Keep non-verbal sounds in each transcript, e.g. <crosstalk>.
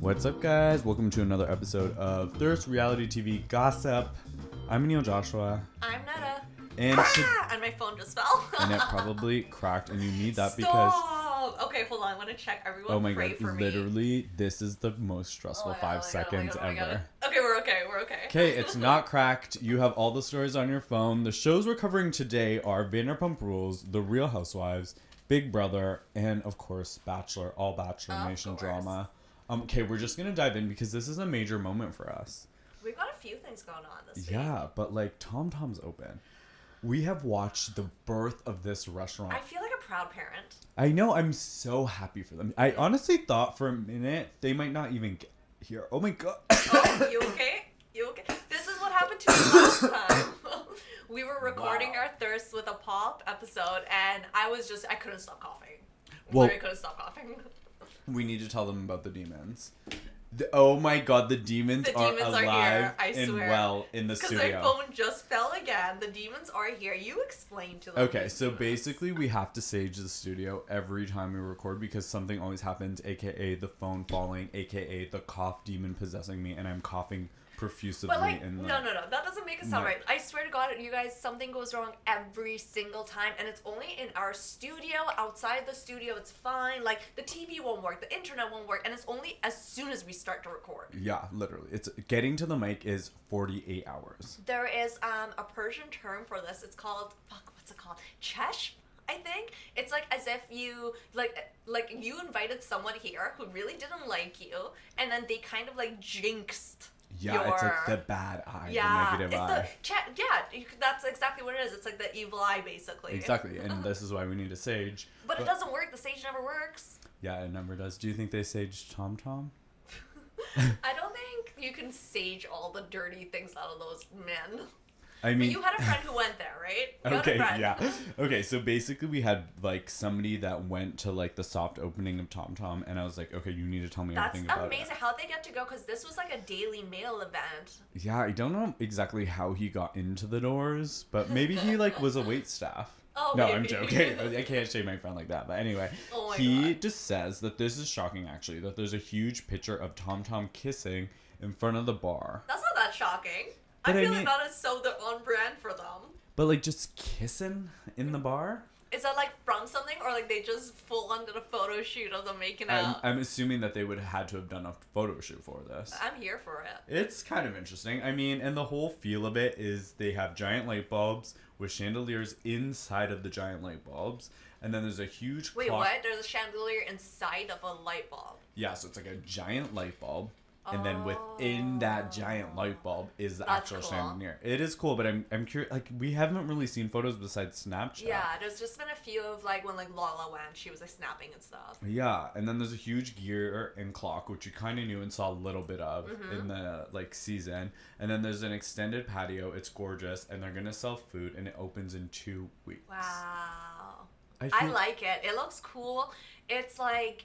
What's up, guys? Welcome to another episode of Thirst Reality TV Gossip. I'm Neil Joshua, I'm Neda. and to- Ah, and my phone just fell. and it <laughs> probably cracked, and you need that because. Okay, hold on. I want to check. Everyone, oh my god, literally, this is the most stressful Oh five God, oh oh seconds God, oh ever. Okay, we're okay. We're okay. Okay, it's <laughs> not cracked. You have all the stories on your phone. The shows we're covering today are Vanderpump Rules, The Real Housewives, Big Brother, and of course Bachelor, all Bachelor Nation drama. Um, okay, we're just gonna dive in because this is a major moment for us. We've got a few things going on this week. Yeah, but like Tom Tom's open. We have watched the birth of this restaurant. I feel like a proud parent. I know. I'm so happy for them. I honestly thought for a minute they might not even get here. Oh my god. <coughs> Oh, you okay? You okay? This is what happened to me last time. <laughs> we were recording Wow. our Thirst with a Pop episode, and I was just, I couldn't stop coughing. Well- Literally couldn't stop coughing. We need to tell them about the demons. The, oh my god, the demons, The are demons are alive here, I and swear. well in the studio. Because my phone just fell again. The demons are here. You explain to them. Okay, so demons. basically we have to sage the studio every time we record because something always happens, aka the phone falling, aka the cough demon possessing me, and I'm coughing profusively But like, in the no, no, no, that make it sound No. right. I swear to God, you guys, something goes wrong every single time, and it's only in our studio. Outside the studio, it's fine. Like the TV won't work, the internet won't work, and it's only as soon as we start to record. Yeah, literally. It's getting to the mic is 48 hours. There is um a Persian term for this. It's called fuck. What's it called? Chesh. I think it's like as if you like like you invited someone here who really didn't like you, and then they kind of like jinxed. Yeah, it's like the bad eye, Yeah, the negative it's eye. the. Yeah, that's exactly what it is. It's like the evil eye, basically. Exactly, and <laughs> this is why we need a sage. But it doesn't work. The sage never works. Yeah, it never does. Do you think they sage Tom Tom? <laughs> <laughs> I don't think you can sage all the dirty things out of those men. I But mean, you had a friend who went there, right? You okay, yeah. Okay, so basically we had like somebody that went to like the soft opening of Tom Tom, and I was like, okay, you need to tell me That's everything about amazing. it. How'd they get to go? Because this was like a Daily Mail event. Yeah, I don't know exactly how he got into the doors, but maybe he like was a wait staff. <laughs> Oh, no, I'm joking. <laughs> I can't shame my friend like that. But anyway, Oh he God. just says that this is shocking actually, that there's a huge picture of Tom Tom kissing in front of the bar. That's not that shocking. But I I feel mean- like that is so the on brand for them. But like just kissing in the bar? Is that like from something, or like they just full on did a photo shoot of them making I'm, out? I'm assuming that they would have had to have done a photo shoot for this. I'm here for it. It's kind of interesting. I mean, and the whole feel of it is they have giant light bulbs with chandeliers inside of the giant light bulbs, and then there's a huge Wait, clock. what? There's a chandelier inside of a light bulb. Yeah, so it's like a giant light bulb, and then within that giant light bulb is the That's actual cool. chandelier. It is cool, but I'm I'm curious. Like we haven't really seen photos besides Snapchat. Yeah, there's just been a few of like when like Lala went, she was like snapping and stuff. Yeah, and then there's a huge gear and clock, which you kind of knew and saw a little bit of Mm-hmm. in the like season. And then there's an extended patio. It's gorgeous, and they're gonna sell food, and it opens in two weeks. Wow. I, I feel- like it. It looks cool. It's like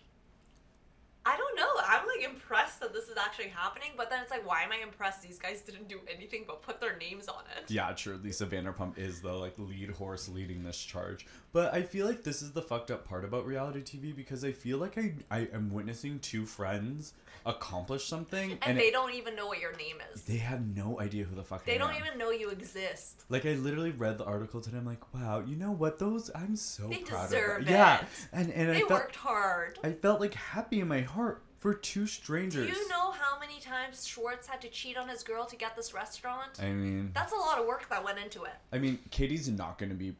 I don't know. I'm like impressed that this is actually happening, but then it's like why am I impressed these guys didn't do anything but put their names on it? Yeah, true. Lisa Vanderpump is the like lead horse leading this charge. But I feel like this is the fucked up part about reality TV because I feel like I I am witnessing two friends accomplish something And, it- they don't even know what your name is. they have no idea who the fuck They I don't am. even know you exist. Like I literally read the article today. I'm like, wow, you know what? Those I'm so They proud deserve of. them. Yeah, and and They I felt worked hard. I felt like happy in my heart for two strangers. Do you know how many times Schwartz had to cheat on his girl to get this restaurant? I mean, That's a lot of work that went into it. I mean, Katie's not going to be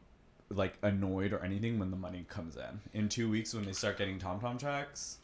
like annoyed or anything when the money comes in. In two weeks, when they start getting Tom Tom checks,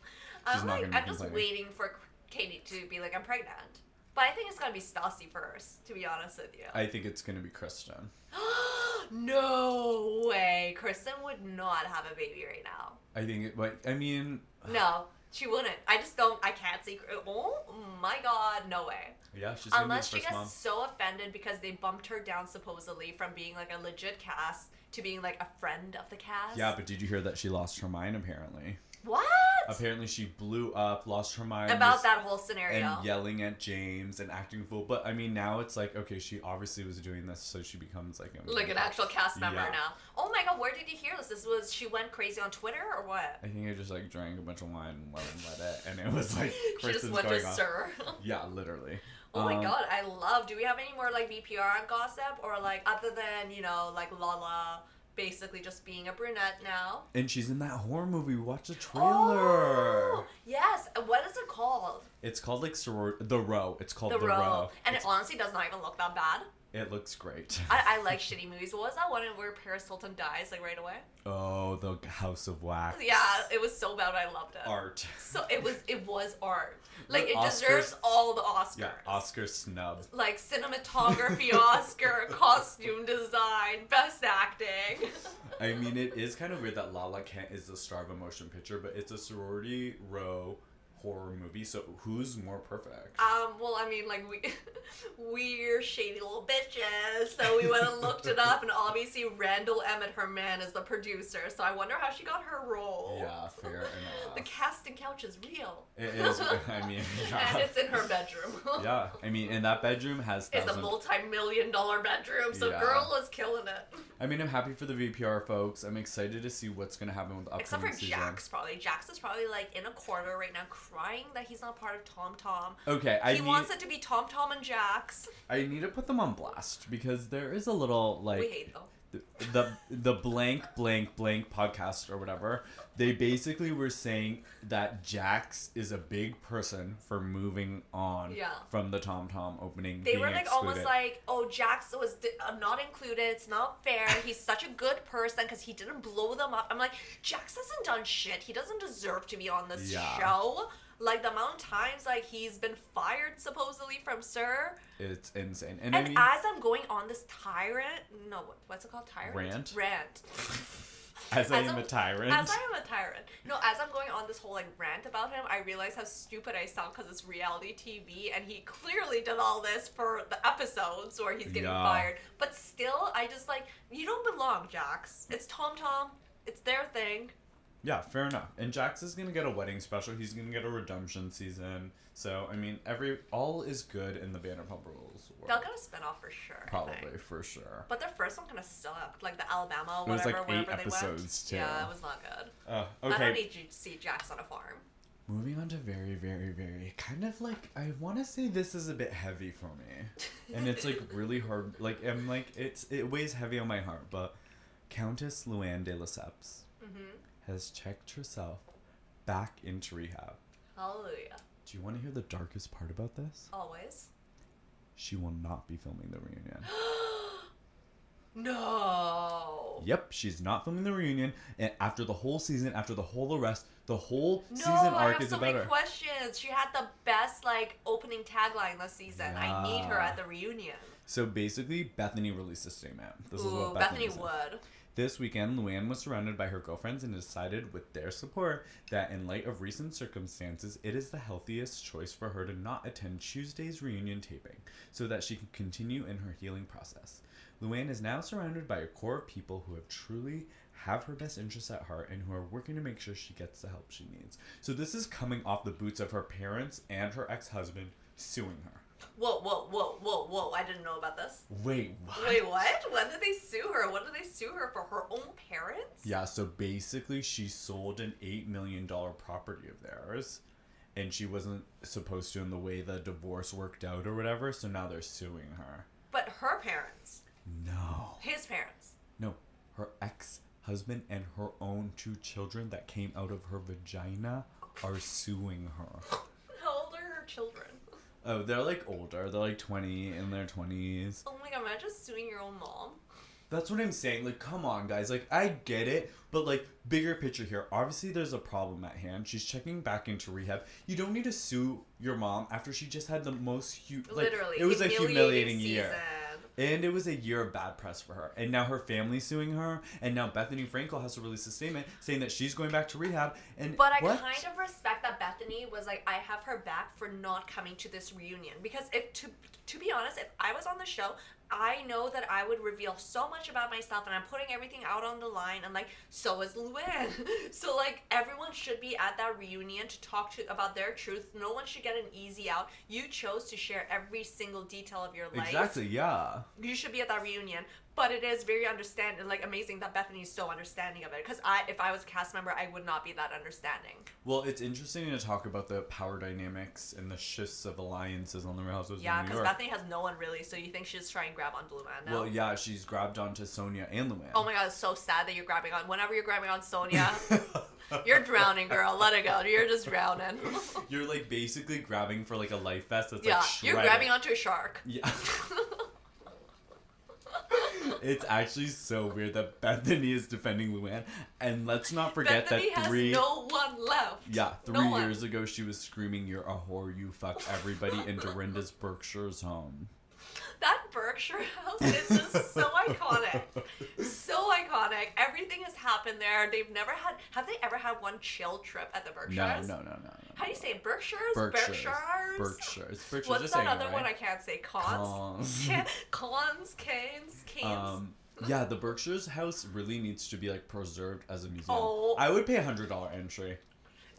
I'm like, I'm just waiting for Katie to be like, I'm pregnant. But I think it's gonna be Stassi first, to be honest with you. I think it's to be Kristen. <gasps> no way. Kristen would not have a baby right now. I think it. But I mean, No, she wouldn't. I just don't. I can't see. Oh my god, no way. yeah, she's going to be the Unless she gets mom. so offended because they bumped her down supposedly from being like a legit cast to being like a friend of the cast. Yeah, but did you hear that she lost her mind? Apparently. What? Apparently, she blew up, lost her mind, About that whole scenario. and yelling at James and acting fool. But I mean, now it's like okay, she obviously was doing this, so she becomes like a like an actual cast member Yeah. now. Oh my god, where did you hear this? This was she went crazy on Twitter or what? I think I just like drank a bunch of wine and let let it, and it was like <laughs> she just went to. Yeah, literally. Oh my Um, god, I love. Do we have any more like VPR on gossip or like other than you know like Lala basically just being a brunette now? And she's in that horror movie. Watch the Oh, trailer. yes. What is it called? It's called like soror- the row. It's called The, the, Row. And it honestly does not even look that bad. It looks great. I, I like <laughs> shitty movies. What was that one where Paris Hilton dies like right away? oh, the House of Wax. Yeah, it was so bad, I loved it. Art. So it was it was art. Like The it Oscars- deserves all the Oscars. Yeah, Oscar snub. like cinematography <laughs> Oscar, costume design, best acting. I mean, it is kind of weird that La La Kent is the star of a motion picture, but it's a sorority row horror movie. So who's more perfect? Um, well, I mean, like we, <laughs> we're shady little bitches, so we went and looked it up, and <laughs> obviously Randall Emmett her man, is the producer. So I wonder how she got her role. yeah, fair <laughs> enough. The casting couch is real. It is. I mean, and it's in her bedroom. yeah. I mean, and that bedroom has It's a multi-million dollar bedroom, so Yeah. girl is killing it. I mean, I'm happy for the VPR folks. I'm excited to see what's gonna happen with the Except upcoming for season. Jax, probably. Jax is probably like in a corner right now, crying that he's not part of Tom Tom. Okay, I he need wants it to be Tom Tom and Jax. I need to put them on blast because there is a little like we hate them. The, the blank blank blank podcast or whatever. They basically were saying that Jax is a big person for moving on Yeah. from the Tom Tom opening. They were like almost like, "Oh, Jax was di- uh, not included. It's not fair. He's such a good person because he didn't blow them up." I'm like, Jax hasn't done shit. He doesn't deserve to be on this Yeah. show. Like the amount of times like he's been fired supposedly from SUR. it's insane. And, And I mean, as I'm going on this tyrant, no, what's it called? Tyrant. Rant? Rant. <laughs> as I am a- a tyrant. As I am a tyrant. No, as I'm going on this whole like rant about him, I realize how stupid I sound because it's reality TV, and he clearly did all this for the episodes where he's getting Yeah. fired. But still, I just like you don't belong, Jax. It's Tom Tom. It's their thing. Yeah, fair enough. And Jax is gonna get a wedding special. He's gonna get a redemption season. So I mean, every all is good in the Vanderpump Rules. world. They'll get a spinoff for sure. Probably for sure. But the first one kind of sucked, like the Alabama, whatever, It was, like, eight they episodes, too. Yeah, it was not good. Uh, I don't okay. need to see Jax on a farm. Moving on to very, very, very kind of like I want to say this is a bit heavy for me, and it's like <laughs> really hard. Like I'm like it's it weighs heavy on my heart. But Countess Luann de Lesseps hmm has checked herself back into rehab. Hallelujah. Do you want to hear the darkest part about this? Always. She will not be filming the reunion. <gasps> No. Yep, she's not filming the reunion, and after the whole season, after the whole arrest, the whole No, season I have is so about many her. questions. She had the best like opening tagline this season. I need her at the reunion. So basically, Bethenny released a statement. This is what Bethenny Bethenny, said. This weekend, Luann was surrounded by her girlfriends and decided, with their support, that in light of recent circumstances, it is the healthiest choice for her to not attend Tuesday's reunion taping so that she can continue in her healing process. Luann is now surrounded by a core of people who have truly have her best interests at heart and who are working to make sure she gets the help she needs. So this is coming off the boots of her parents and her ex-husband suing her. Whoa, whoa, whoa, whoa, whoa! I didn't know about this. Wait, what? Wait, what? When did they sue her? What did they sue her for? Her own parents? Yeah, so basically she sold an eight million dollar property of theirs and she wasn't supposed to in the way the divorce worked out or whatever, so now they're suing her. But her parents, No. his parents. No. Her ex husband and her own two children that came out of her vagina are suing her. <laughs> How old are her children? Oh, they're like older. They're like 20 in their 20s. Oh my god! Imagine suing your own mom. That's what I'm saying. Like, come on, guys. Like, I get it, but like, bigger picture here. Obviously, there's a problem at hand. She's checking back into rehab. You don't need to sue your mom after she just had the most huge. Like, Literally, it was a humiliating season. year, and it was a year of bad press for her. And now her family's suing her, and now Bethenny Frankel has to release a statement saying that she's going back to rehab. And But I what? kind of respect that Bethenny was like, I have her back for not coming to this reunion because if to to be honest, if I was on the show, I know that I would reveal so much about myself and I'm putting everything out on the line and like so is Luann. <laughs> so like everyone should be at that reunion to talk to about their truth. No one should get an easy out. You chose to share every single detail of your life. Exactly, yeah. You should be at that reunion. But it is very understand like amazing that Bethenny is so understanding of it. Because I, if I was a cast member, I would not be that understanding. Well, it's interesting to talk about the power dynamics and the shifts of alliances on the Real Housewives Yeah, because. Bethenny has no one really, so you think she's trying to grab on Blue Man now? Well, yeah, she's grabbed onto Sonja and Luann. Oh my god, it's so sad that you're grabbing on. Whenever you're grabbing on Sonja, <laughs> you're drowning, girl. Let it go. You're just drowning. <laughs> You're like basically grabbing for like a life vest that's yeah, like you're grabbing onto a shark. Yeah. <laughs> it's actually so weird that Bethenny is defending Luann, and let's not forget Bethenny that three. no one left. Yeah, three No one. years ago she was screaming, "You're a whore! You fuck everybody!" in Dorinda's Berkshire's home. That Berkshire house is just so iconic. <laughs> Iconic. Everything has happened there. They've never had. Have they ever had one chill trip at the Berkshires? no, no, no, no. How do you say it? Berkshires? Berkshires. Berkshires? Berkshires. Berkshires. What's that other right. one I can't say? Cons? <laughs> Cons? Canes? Canes? Um, yeah, the Berkshires house really needs to be like preserved as a museum. Oh. I would pay a hundred dollar entry.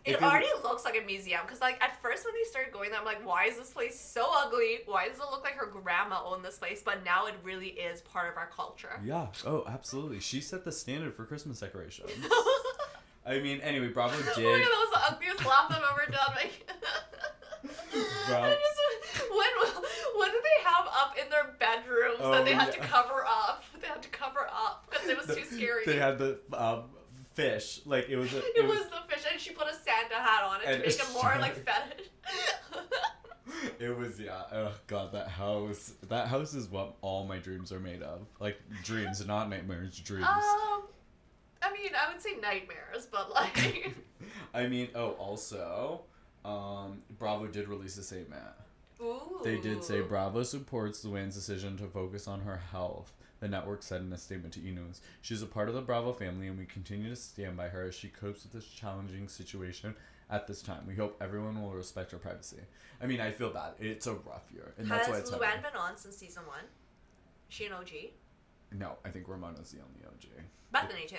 It already looks like a museum because, like, at first when they started going there, I'm like, why is this place so ugly? Why does it look like her grandma owned this place? But now it really is part of our culture. Yeah. Oh, absolutely. She set the standard for Christmas decorations. <laughs> I mean, anyway, Bravo <laughs> Oh did. that was the ugliest laugh I've ever done. <laughs> Like, Bro. Just, when, what did they have up in their bedrooms Oh, that they had to cover up? They had to cover up because it was too scary. They had the um, fish. Like it was. A, <laughs> it was the fish, and she put a Santa hat on it to make it more like fetish. <laughs> It was yeah. Oh god, that house. That house is what all my dreams are made of. Like dreams, <laughs> not nightmares. Dreams. um, I mean, I would say nightmares, but like, I mean, oh, also, um, Bravo did release a statement. ooh. They did say Bravo supports Luann's decision to focus on her health. The network said in a statement to E! News, "She's a part of the Bravo family, and we continue to stand by her as she copes with this challenging situation at this time. We hope everyone will respect her privacy." I mean, I feel bad. It's a rough year, and that's why Has it's Luann heavy. been on since season one? She an OG? No, I think Ramona's the only OG. Bethenny too.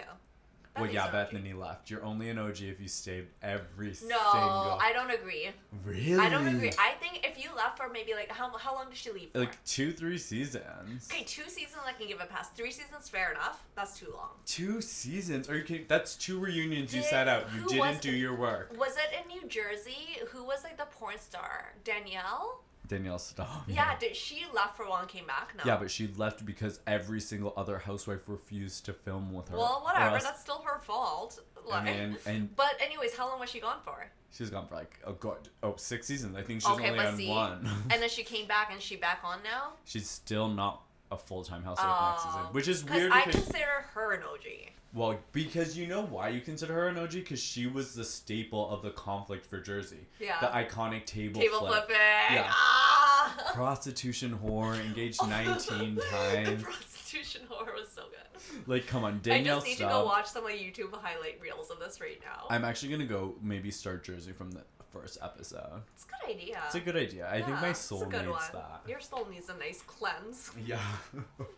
Well, yeah, Bethenny's an OG. Bethenny left. You're only an OG if you stayed every No, single. No, I don't agree. really. I don't agree. I think if you left for maybe like how how long did she leave for? like two, three seasons. okay, two seasons I can give a pass. Three seasons, fair enough. That's too long. Two seasons? Are you kidding? That's two reunions you Did- sat out. You didn't do your work. Was it in New Jersey? Who was like the porn star? Danielle? Danielle Staub. Yeah, did she left for one came back? No. Yeah, but she left because every single other housewife refused to film with her. well, whatever. else- That's still her fault. Like, mean, and <laughs> but anyways, how long was she gone for? she was gone for like oh god, oh six seasons. I think she's Okay, only on see, one. <laughs> And then she came back, and she back on now. she's still not a full time housewife next season, Oh. which is Because weird. I consider her an OG. Well, because you know why you consider her an OG? Because she was the staple of the conflict for Jersey. Yeah. The iconic table, Table flip. flipping. Yeah. Ah! Prostitution whore, engaged <laughs> 19 times. the prostitution whore was so good. Like, come on, Danielle. I just need to go watch some of the YouTube highlight reels of this right now. I'm actually gonna go maybe start Jersey from the first episode. it's a good idea. It's a good idea. I think Yeah, my it's soul needs one. that. Your soul needs a nice cleanse. Yeah.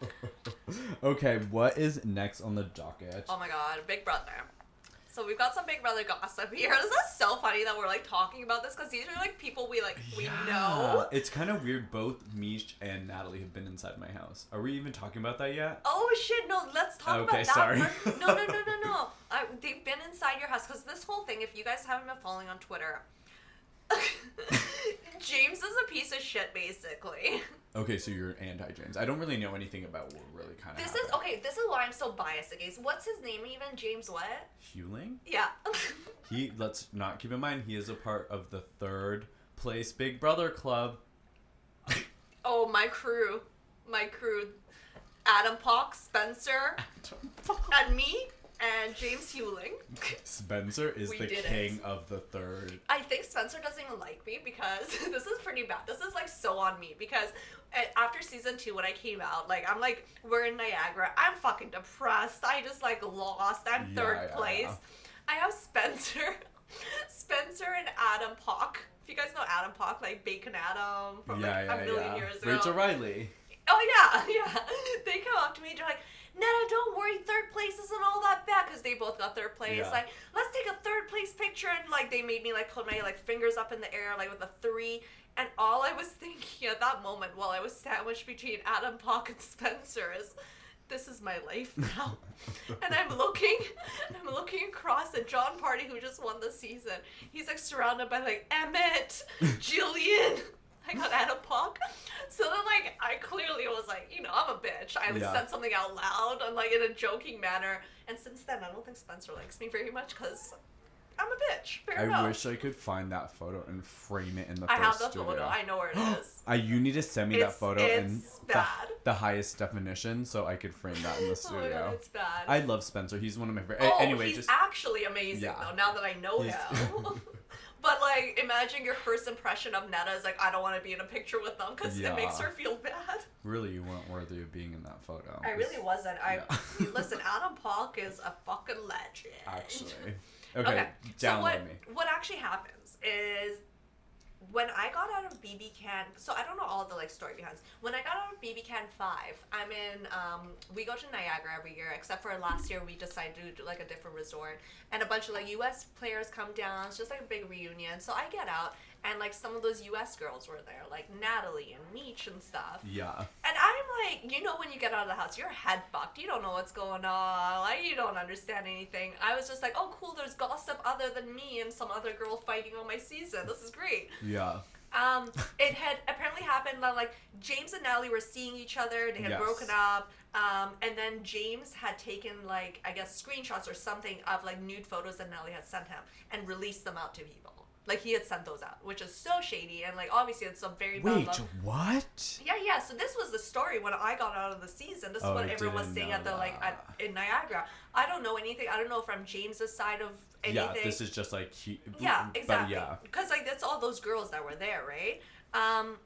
<laughs> okay, what is next on the docket? Oh my god, Big Brother. So we've got some Big Brother gossip here. <laughs> This is so funny that we're like talking about this because these are like people we like we know. It's kind of weird. Both Meech and Natalie have been inside my house. Are we even talking about that yet? Oh shit! No, let's talk Okay, about that. sorry. No, no, no, no, no. <laughs> I, they've been inside your house because this whole thing. If you guys haven't been following on Twitter, <laughs> James is a piece of shit, basically. Okay, so you're anti James. I don't really know anything about what really kind of. This is okay. This is why I'm so biased against. What's his name even? James what? Huling. Yeah. <laughs> He let's not keep in mind he is a part of the third place Big Brother club. <laughs> oh, my crew, my crew, Adam Pox, Spencer, and me, and James Huling. Spencer is We the did it. king of the third. I think Spencer doesn't even like me because <laughs> this is pretty bad. This is like so on me because after season two, when I came out, like I'm like we're in Niagara. I'm fucking depressed. I just like lost. I'm Yeah, third yeah, place. yeah. I have Spencer, <laughs> Spencer and Adam Poch. If you guys know Adam Poch, like Bacon Adam from yeah, like yeah, a million yeah. years ago. Rachel Reilly. Oh Yeah, <laughs> yeah. They come up to me, and they're like, Neda, don't worry, third place isn't all that bad because they both got third place. Yeah. Like, let's take a third place picture, and like they made me like put my like fingers up in the air like with a three. And all I was <laughs> thinking at that moment while I was sandwiched between Adam Poch and <laughs> Spencer is, this is my life <laughs> now. and I'm looking, I'm looking across at Jon Pardy who just won the season. He's like surrounded by like Emmett, Jillian. <laughs> I got out of Poch. So then like I clearly was like, you know, I'm a bitch. I like, Yeah. said something out loud and like in a joking manner. And since then I don't think Spencer likes me very much because I'm a bitch. Fair I enough. wish I could find that photo and frame it in the I have the studio. photo. I know where it <gasps> is. I you need to send me that photo in it's the, the highest definition so I could frame that in the <laughs> Oh studio. god, it's bad. I love Spencer. He's one of my favorite. oh, anyway, he's just actually amazing Yeah. though. Now that I know He's- him. <laughs> but like, imagine your first impression of Neda is like, I don't want to be in a picture with them because it makes her feel bad. really you weren't worthy of being in that photo. I really wasn't. I Yeah. <laughs> listen. <laughs> Adam Park is a fucking legend. Actually. Okay, Okay, so what me. what actually happens is when I got out of BB Can, so I don't know all the like story behind. When I got out of BB Can five, I'm in. Um, we go to Niagara every year, except for last year we decided to do like a different resort, and a bunch of like U.S. players come down. It's just like a big reunion. So I get out, and like some of those U.S. girls were there, like Natalie and Meech and stuff. Yeah. And I'm like, you know, when you get out of the house, you're head fucked. You don't know what's going on. Like, you don't understand anything. I was just like, oh, cool. There's gossip other than me and some other girl fighting on my season. This is great. Yeah. Um, it had apparently happened that like James and Natalie were seeing each other. They had Yes. broken up. Um, and then James had taken like I guess screenshots or something of like nude photos that Natalie had sent him and released them out to people. Like he had sent those out, which is so shady and like obviously it's a very bad Wait, love- what? yeah, yeah. So this was the story when I got out of the season. This is Oh, what everyone was didn't saying at the like at, in Niagara. I don't know anything. I don't know from James's side of anything. Yeah, this is just like he Yeah, but exactly. yeah. Because like that's all those girls that were there, right? Um,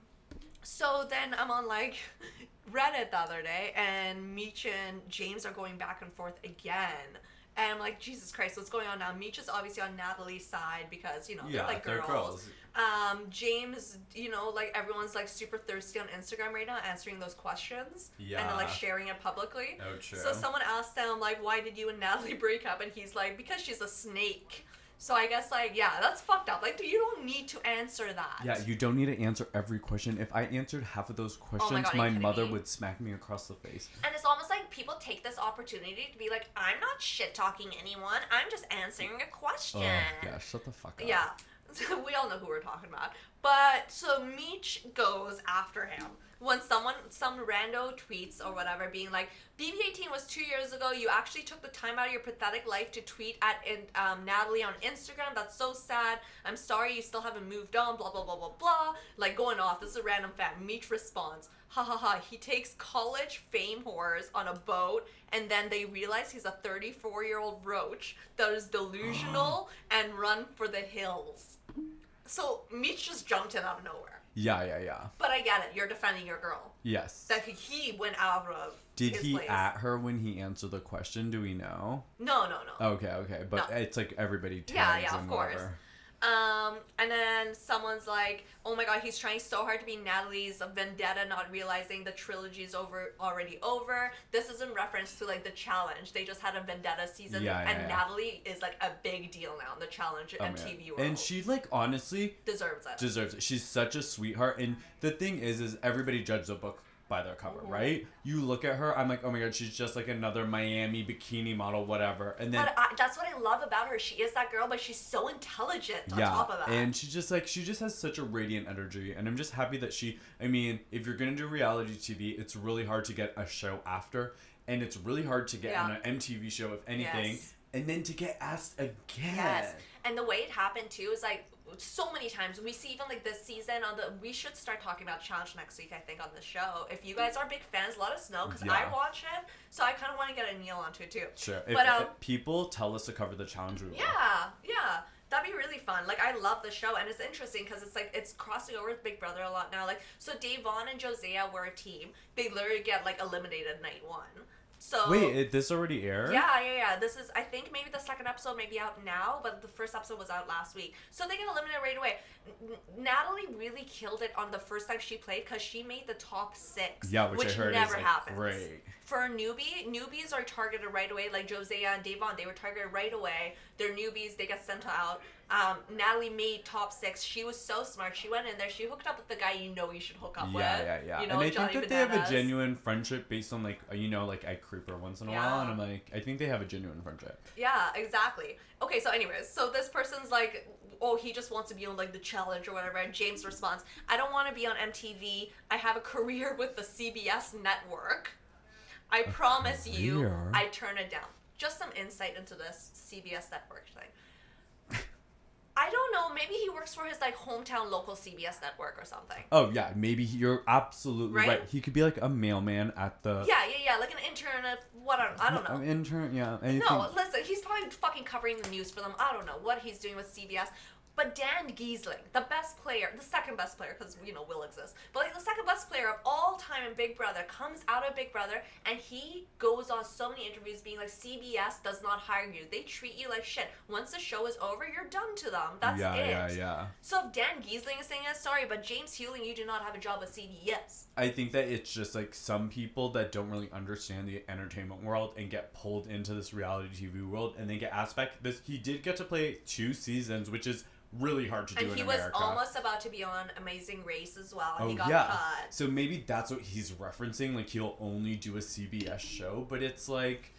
so then I'm on like <laughs> Reddit the other day, and Meech and James are going back and forth again. And I'm like, Jesus Christ, what's going on now? Meech is obviously on Natalie's side because you know Yeah, they're like they're girls. girls. Um, James, you know, like everyone's like super thirsty on Instagram right now, answering those questions and then like sharing it publicly. Oh, true. So someone asked him like, "Why did you and Natalie <laughs> break up?" And he's like, "Because she's a snake." So I guess like, yeah, that's fucked up. Like, you don't need to answer that. Yeah, you don't need to answer every question. If I answered half of those oh questions, Oh God, my mother me? would smack me across the face. And it's almost like people take this opportunity to be like, "I'm not shit talking anyone. I'm just answering a oh, question." Oh, yeah, shut the fuck up. Yeah. <laughs> we all know who we're talking about. But so Meech goes after him when someone, some rando tweets or whatever, being like, "BB18 was two years ago. You actually took the time out of your pathetic life to tweet at um, Natalie on Instagram. That's so sad. I'm sorry you still haven't moved on. Blah blah blah blah blah. Like going off. This is a random fan. Meech responds. Ha ha ha. He takes college fame whores on a boat, and then they realize he's a 34 year old roach that is delusional <gasps> and run for the hills. So Meech just jumped in out of nowhere. Yeah, yeah, yeah. But I get it. You're defending your girl. Yes. That he went out of. Did he place. at her when he answered the question? Do we know? No, no, no. Okay, okay, but No. it's like everybody tags Yeah, yeah, of course. whatever. Um, and then someone's like, "Oh my God, he's trying so hard to be Natalie's vendetta, not realizing the trilogy's over already over." This is in reference to like the challenge. They just had a vendetta season, Yeah, yeah, and yeah. Natalie is like a big deal now in the challenge Oh, and. TV world. And she like honestly deserves it. deserves it. She's such a sweetheart. And the thing is, is everybody judges a book by their cover, Mhm. right? You look at her, I'm like, oh my god, she's just like another Miami bikini model, whatever. And then but I, that's what I love about her. She is that girl, but she's so intelligent on yeah, top of that. and she just like she just has such a radiant energy, and I'm just happy that she. I mean, if you're gonna do reality TV, it's really hard to get a show after, and it's really hard to get Yeah. on an MTV show, if anything, Yes. and then to get asked again. Yes, and the way it happened too is like so many times. We see even like this season on the. We should start talking about challenge next week. I think on the show. If you guys are big fans, let us know because Yeah. I watch it, so I kind of want to get a Neil onto it too. Sure. If, um, if people tell us to cover the challenge, we will. Yeah, yeah. That'd be really fun. Like I love the show, and it's interesting because it's like it's crossing over with Big Brother a lot now. Like so, Da'Vonne and Josiah were a team. They literally get like eliminated night one. So Wait, it, this already aired? yeah, yeah, yeah. This is I think maybe the second episode may be out now, but the first episode was out last week. So they get eliminated right away. N- Natalie really killed it on the first time she played because she made the top six. Yeah, which, I heard never is like happens. great. For a newbie, newbies are targeted right away. Like Josiah and Da'Vonne, they were targeted right away. They're newbies, they get sent out. Um, Natalie made top six. She was so smart. She went in there. She hooked up with the guy you know you should hook up Yeah, with. yeah, yeah. You know, and I Johnny think that they have a genuine friendship based on like you know like I creep her once in a while, and I'm like I think they have a genuine friendship. Yeah, exactly. Okay, so anyways, so this person's like, oh, he just wants to be on like the challenge or whatever. And James responds, I don't want to be on MTV. I have a career with the CBS network. I <laughs> promise you. I turn it down. Just some insight into this CBS network thing. I don't know. Maybe he works for his like hometown local CBS network or something. Oh yeah, maybe he- you're absolutely Right? right. He could be like a mailman at the Yeah, yeah, yeah. Like an intern at what? I don't know. An intern. Yeah, anything. No, listen, he's probably fucking covering the news for them. I don't know what he's doing with CBS. But Dan Gheesling, the best player, the second best player, because you know Will exists, but like the second best player of all time in Big Brother, comes out of Big Brother and he goes on so many interviews being like, CBS does not hire you. They treat you like shit. Once the show is over, you're done to them. That's yeah, it. yeah, yeah. So if Dan Gheesling is saying that, sorry, but James Huling, you do not have a job with CBS. I think that it's just like some people that don't really understand the entertainment world and get pulled into this reality TV world, and they get asked back. This he did get to play two seasons, which is really hard to do And he was almost about to be on Amazing Race as well. and Oh he got yeah. cut. So maybe that's what he's referencing. Like he'll only do a CBS show, but it's like,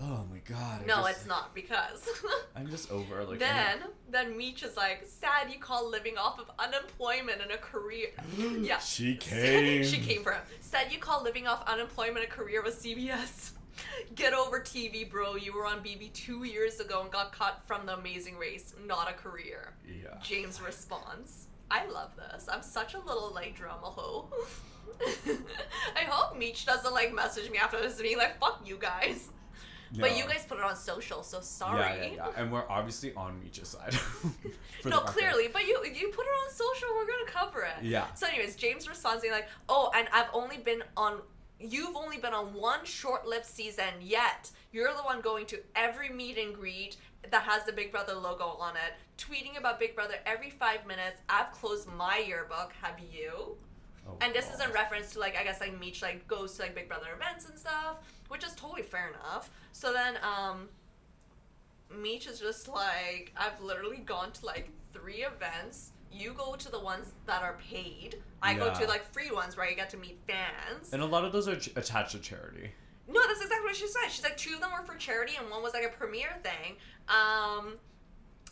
oh my god. I No, just- it's not because <laughs> I'm just over like. then then Meech is like sad you call living off of unemployment and a career. <gasps> yeah, She <laughs> came. she came for him. Said you call living off unemployment a career with CBS. Get over TV, bro. You were on BB two years ago and got cut from The Amazing Race, not a career. Yeah. James responds. I love this. I'm such a little like drama hoe. <laughs> I hope Meech doesn't like message me after this being like, fuck you guys. But you guys put it on social, so sorry. Yeah, yeah, yeah. And we're obviously on Meech's side. <laughs> no, clearly, but you you put it on social, we're gonna cover it. Yeah. So, anyways, James responds being like, "Oh, and I've only been on. You've only been on one short-lived season yet. You're the one going to every meet and greet that has the Big Brother logo on it, tweeting about Big Brother every five minutes. I've closed my yearbook. Have you? Oh, And this is God. in reference to like I guess like Meech like goes to like Big Brother events and stuff, which is totally fair enough. So then um Meech is just like I've literally gone to like three events. You go to the ones that are paid. I go to like free ones where you get to meet fans. And a lot of those are ch- attached to charity. No, that's exactly what she said. She's like two of them were for charity and one was like a premiere thing. Um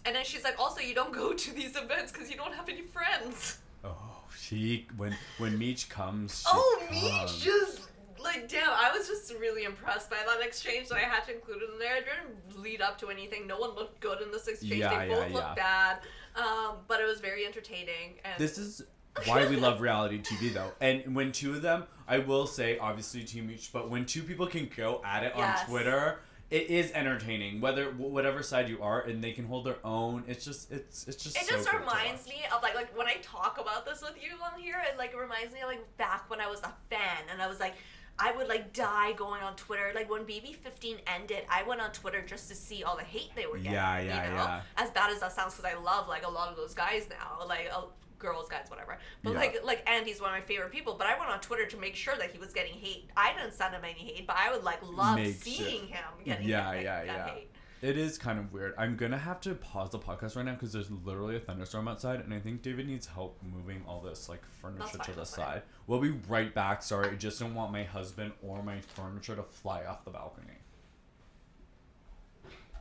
and then she's like also you don't go to these events because you don't have any friends. Oh, she when when Meech comes. Oh, me comes. just like damn. I was just really impressed by that exchange, so I had to include it in there. It didn't lead up to anything. No one looked good in this exchange. Yeah, they yeah, both looked yeah. bad, um, but it was very entertaining. And This is why we love reality TV, though. And when two of them, I will say, obviously Team Meech, but when two people can go at it Yes. on Twitter, it is entertaining. Whether whatever side you are, and they can hold their own. It's just it's it's just. it so just reminds me of like like when I talk about this with you on here. It like reminds me of like back when I was a fan and I was like. I would like die going on Twitter. Like when BB15 ended, I went on Twitter just to see all the hate they were getting. Yeah, yeah, you know? yeah. As bad as that sounds, because I love like a lot of those guys now, like uh, girls, guys, whatever. But Yeah. like like Andy's one of my favorite people. But I went on Twitter to make sure that he was getting hate. I didn't send him any hate, but I would like love Make seeing sure. him getting Yeah, hate, yeah, yeah. hate. It is kind of weird. I'm gonna have to pause the podcast right now because there's literally a thunderstorm outside, and I think David needs help moving all this like furniture to the side. We'll be right back. Sorry, I just don't want my husband or my furniture to fly off the balcony.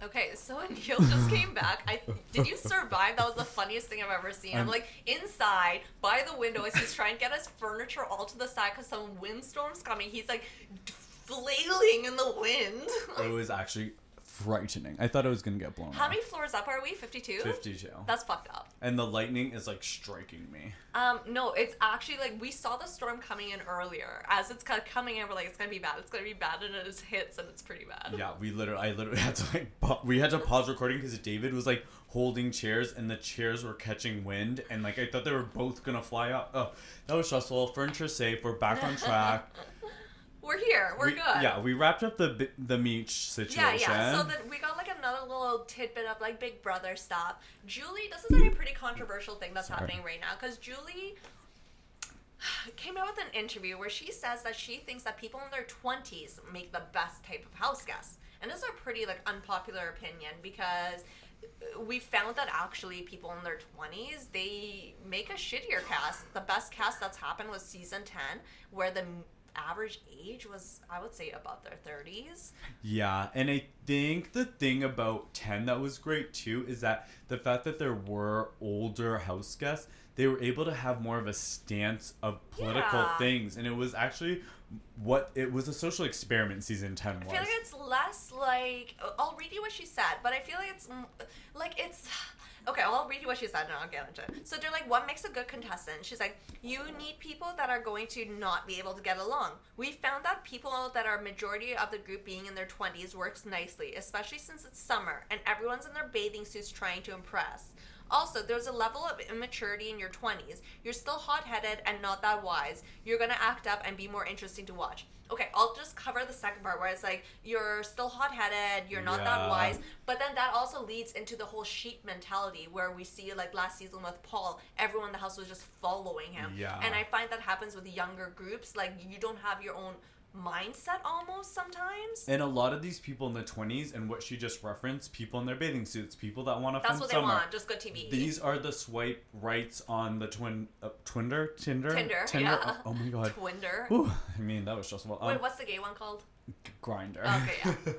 Okay, so <laughs> Neil just came back. I did you survive? That was the funniest thing I've ever seen. I'm, I'm- like inside by the window as he's trying to get his furniture all to the side because some windstorm's coming. He's like flailing in the wind. It was actually frightening. I thought it was gonna get blown. How off. many floors up are we? 52? 52. That's fucked up. and the lightning is like striking me. Um, no, it's actually like we saw the storm coming in earlier. As it's kind of coming in, we're like, it's gonna be bad. It's gonna be bad, and it just hits, and it's pretty bad. Yeah, we literally, I literally <laughs> had to like, pa- we had to pause recording because David was like holding chairs and the chairs were catching wind and like I thought they were both gonna fly out. Oh, that was stressful. Furniture safe. We're back on track. <laughs> we're here. We're we, good. Yeah, we wrapped up the the Meech situation. Yeah, yeah. So then we got like another little tidbit of like Big Brother stuff. Julie, this is like a pretty controversial thing that's Sorry. happening right now because Julie <sighs> came out with an interview where she says that she thinks that people in their 20s make the best type of house guests. And this is a pretty like unpopular opinion because we found that actually people in their 20s they make a shittier cast. The best cast that's happened was season 10 where the average age was I would say about their 30s. Yeah, and I think the thing about 10 that was great too is that the fact that there were older house guests, they were able to have more of a stance of political Yeah. things. And it was actually what it was a social experiment season 10 was. I feel like it's less like I'll read you what she said, but I feel like it's like it's okay. I'll read you what she said, and I'll get into it. So they're like, what makes a good contestant? She's like, you need people that are going to not be able to get along. We found that people that are majority of the group being in their twenties works nicely, especially since it's summer and everyone's in their bathing suits trying to impress. Also, there's a level of immaturity in your 20s. You're still hot headed and not that wise. You're gonna act up and be more interesting to watch. Okay, I'll just cover the second part where it's like you're still hot headed, you're not that wise, but then that also leads into the whole sheep mentality where we see like last season with Paul, everyone in the house was just following him. Yeah. And I find that happens with younger groups. Like you don't have your own mindset almost sometimes. And a lot of these people in the 20s, and what she just referenced, people in their bathing suits, people that want to That's what they summer. want, just good TV. These are the swipe rights on the twin, uh, Twinder, Tinder, Tinder, Tinder. yeah. Oh, oh my god. Twinder. Whew, I mean, that was stressful. Um, Wait, what's the gay one called? Grindr. Okay, yeah.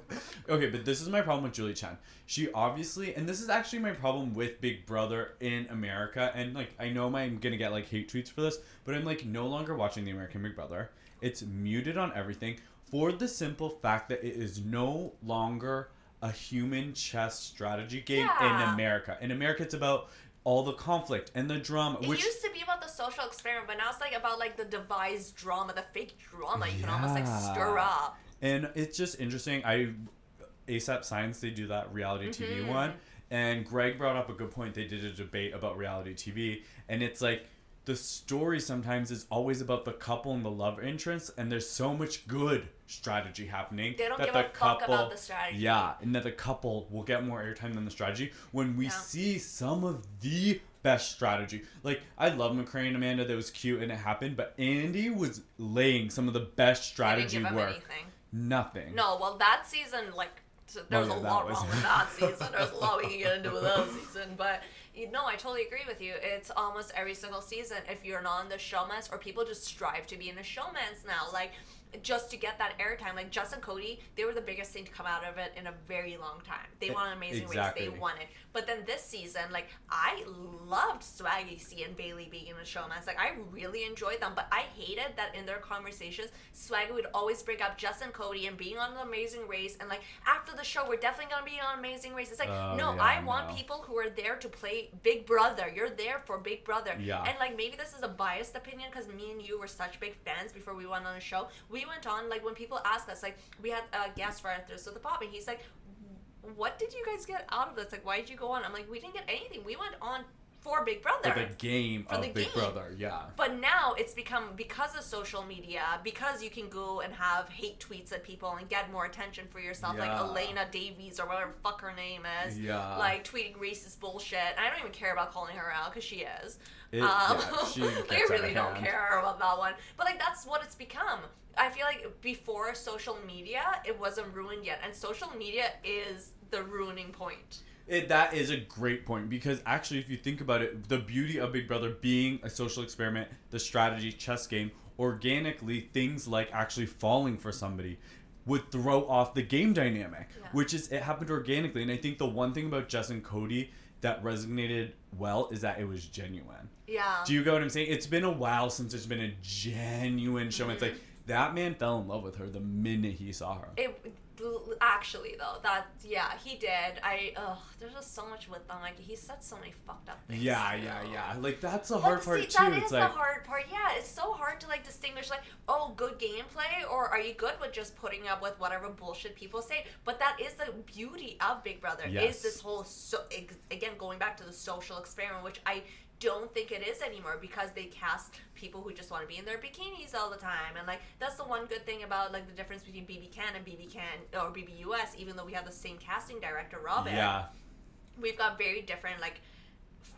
<laughs> okay, but this is my problem with Julie Chen. She obviously, and this is actually my problem with Big Brother in America. And like, I know I'm gonna get like hate tweets for this, but I'm like no longer watching the American Big Brother. It's muted on everything for the simple fact that it is no longer a human chess strategy game Yeah. in America. In America, it's about all the conflict and the drama, It which used to be about the social experiment, but now it's like about like the devised drama, the fake drama you can almost like stir up. And it's just interesting. I ASAP Science they do that reality TV Mhm. one, and Greg brought up a good point. They did a debate about reality TV, and it's like the story sometimes is always about the couple and the love interest, and there's so much good strategy happening They don't that give the a fuck about the strategy. yeah, and that the couple will get more airtime than the strategy when we Yeah. see some of the best strategy. Like I love McCrae and Amanda, that was cute and it happened, but Andy was laying some of the best strategy work. anything. Nothing. No, well, that season, like, there oh, was Oh, yeah, a lot was- wrong <laughs> with that season. There's a lot we can get into with that season, but you know, I totally agree with you. It's almost every single season. If you're not in the showmance, or people just strive to be in the showmance now, like just to get that airtime. Like Justin Cody, they were the biggest thing to come out of it in a very long time. They eh, E- won an amazing exactly. race. They won it. But then this season, like I loved Swaggy C and Bailey being in the showmance. Like I really enjoyed them, but I hated that in their conversations, Swaggy would always bring up Justin Cody and being on an amazing race and like after the show we're definitely gonna be on amazing race. It's like Oh, no, yeah, I want no. people who are there to play Big Brother. You're there for Big Brother. Yeah. And like maybe this is a biased opinion because me and you were such big fans before we went on the show. We went on like when people ask us like we had a guest for Thirst of the Pop and he's like, "What did you guys get out of this? Like why did you go on?" I'm like, "We didn't get anything. We went on for Big Brother." For the game For of the Big game. Brother, yeah. But now it's become because of social media, because you can go and have hate tweets at people and get more attention for yourself, Yeah. like Elena Davies or whatever fuck her name is, Yeah. like tweeting racist bullshit. I don't even care about calling her out because she is. It- um, yeah, <laughs> really don't hand. care about that one. But like that's what it's become. I feel like before social media, it wasn't ruined yet, and social media is the ruining point. It, that is a great point because actually, if you think about it, the beauty of Big Brother being a social experiment, the strategy chess game, organically, things like actually falling for somebody would throw off the game dynamic, Yeah. which is it happened organically. And I think the one thing about Jess and Cody that resonated well is that it was genuine. Yeah. Do you go what I'm saying? It's been a while since there's been a genuine show. It's Mhm. like that man fell in love with her the minute he saw her. It actually though that yeah he did. I ugh there's just so much with them. Like he said so many fucked up things. Yeah, yeah, yeah. Like that's the hard see, part too. that it's is like the hard part. Yeah, it's so hard to like distinguish like, oh, good gameplay, or are you good with just putting up with whatever bullshit people say? But that is the beauty of Big Brother. Yes. Is this whole so again going back to the social experiment, which I don't think it is anymore because they cast people who just want to be in their bikinis all the time and like that's the one good thing about like the difference between bb can and bb can or bbus even though we have the same casting director Robyn Yeah. we've got very different like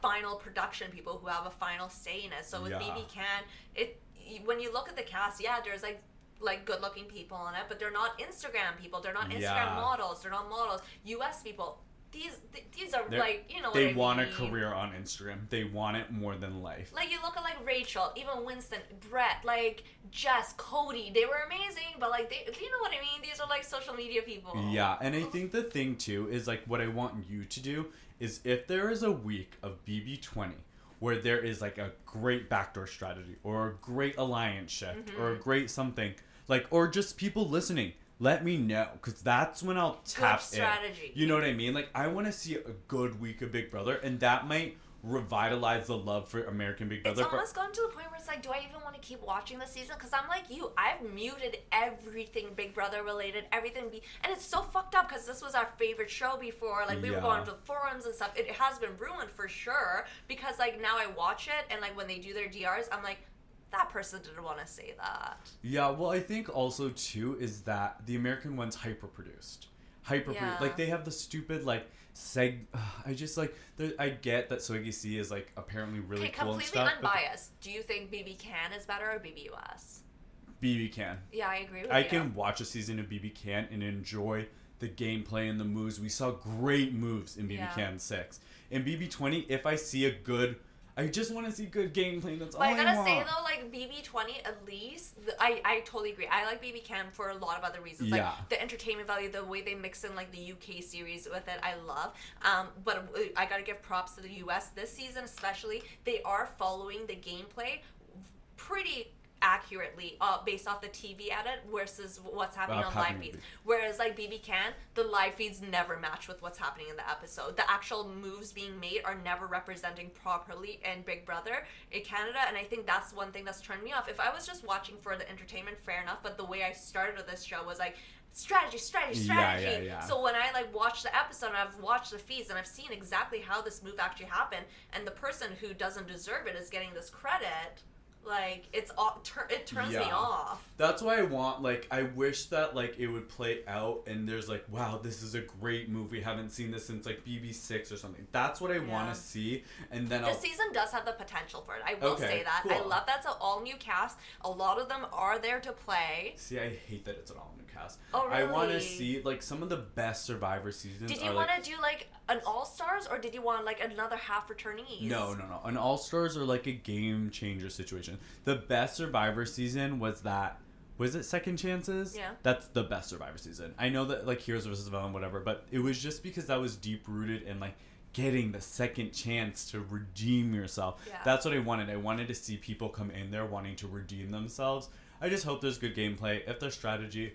final production people who have a final say in it. So with Yeah. BB Can, it when you look at the cast, yeah, there's like like good looking people on it, but they're not Instagram people. They're not Instagram Yeah. models. They're not models. US people. These th- these are They're- like you know They want a career on Instagram. They want it more than life. Like you look at like Rachel, even Winston, Brett, like Jess, Cody. They were amazing, but like they, you know what I mean. These are like social media people. Yeah, and I think the thing too is like what I want you to do is if there is a week of BB20 where there is like a great backdoor strategy or a great alliance shift or a Mm-hmm. great something like or just people listening, let me know because that's when I'll tap strategy. in. You know what I mean? Like I want to see a good week of Big Brother, and that might revitalize the love for American Big Brother. but- almost gotten to the point where it's like, do I even want to keep watching the season? Because I'm like you, I've muted everything Big Brother related, everything be, and it's so fucked up because this was our favorite show before. Like we were going to forums and stuff. It has been ruined for sure because like now I watch it and like when they do their DRs, I'm like, that person didn't want to say that. Yeah, well, I think also too is that the American one's hyper produced, hyper Yeah. like they have the stupid like seg. I just like I get that Swiggy C is like apparently really Okay, cool and completely stuff. but unbiased. Do you think BB Can is better or BBUS? BB can. Yeah, I agree with I you. can watch a season of BB can and enjoy the gameplay and the moves. We saw great moves in BB Yeah. can six. In BB twenty, if I see a good, I just want to see good gameplay. That's But all I gotta want. say though, like BB twenty at least, I I totally agree. I like BB Can for a lot of other reasons, Yeah. like the entertainment value, the way they mix in like the UK series with it. I love. Um, but I gotta give props to the US this season, especially. They are following the gameplay pretty accurately uh, based off the TV edit versus what's happening Uh, on live feeds. Whereas like BB Can, the live feeds never match with what's happening in the episode. The actual moves being made are never representing properly in Big Brother in Canada, and I think that's one thing that's turned me off. If I was just watching for the entertainment, fair enough. But the way I started with this show was like strategy, strategy, Yeah, strategy. yeah, yeah. So when I like watch the episode and I've watched the feeds and I've seen exactly how this move actually happened, and the person who doesn't deserve it is getting this credit. Like it's all tur- it turns me Yeah. off. That's why I want like I wish that like it would play out and there's like wow this is a great movie haven't seen this since like BB six or something. That's what I want to see and then I'll season does have the potential for it. I will Okay, say that. I cool. love that's an all new cast. A lot of them are there to play. see. I hate that it's an all new cast. Oh, really? I want to see like some of the best Survivor seasons. Did you want to do like an all stars or did you want like another half returnees? No, no, no. An All Stars are like a game changer situation. The best Survivor season was that. Was it Second Chances? Yeah. That's the best Survivor season. I know that like Heroes versus Villain, whatever, but it was just because that was deep rooted in like getting the second chance to redeem yourself. Yeah. That's what I wanted. I wanted to see people come in there wanting to redeem themselves. I just hope there's good gameplay. If there's strategy,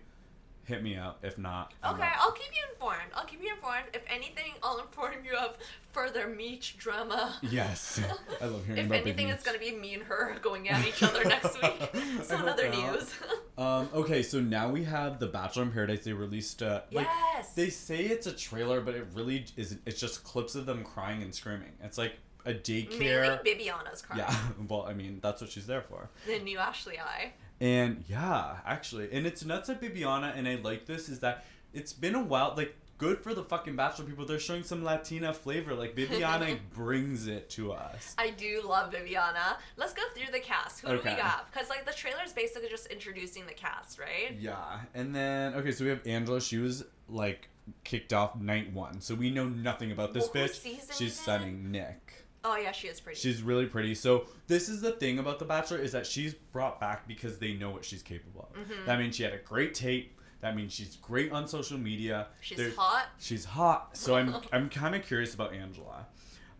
hit me up. If not, I'm Okay. I'll keep you informed. I'll keep you informed. If anything, I'll inform you of further Meech drama. Yes, <laughs> I love hearing If about big anything, it's gonna be me and her going at each other next week. So <laughs> I <laughs> in hope other not. news. Um, okay, so now we have The Bachelor in Paradise. They released uh like yes. they say it's a trailer, but it really isn't. It's just clips of them crying and screaming. It's like a daycare. Mainly Bibiana's crying. Yeah, well, I mean that's what she's there for. The new Ashley I. And yeah, actually, and it's nuts at Bibiana, and I like this is that it's been a while. Like good for the fucking Bachelor people. They're showing some Latina flavor. Like Bibiana <laughs> brings it to us. I do love Bibiana. Let's go through the cast. Who do we got? Because like the trailer is basically just introducing the cast, right? Yeah, and then okay, so we have Angela. She was like kicked off night one, so we know nothing about this Well, bitch. She's setting Nick. Oh yeah, she is pretty. She's really pretty. So this is the thing about The Bachelor is that she's brought back because they know what she's capable of. Mm-hmm. That means she had a great tape. That means she's great on social media. She's There's- hot. She's hot. So I'm <laughs> I'm kind of curious about Angela.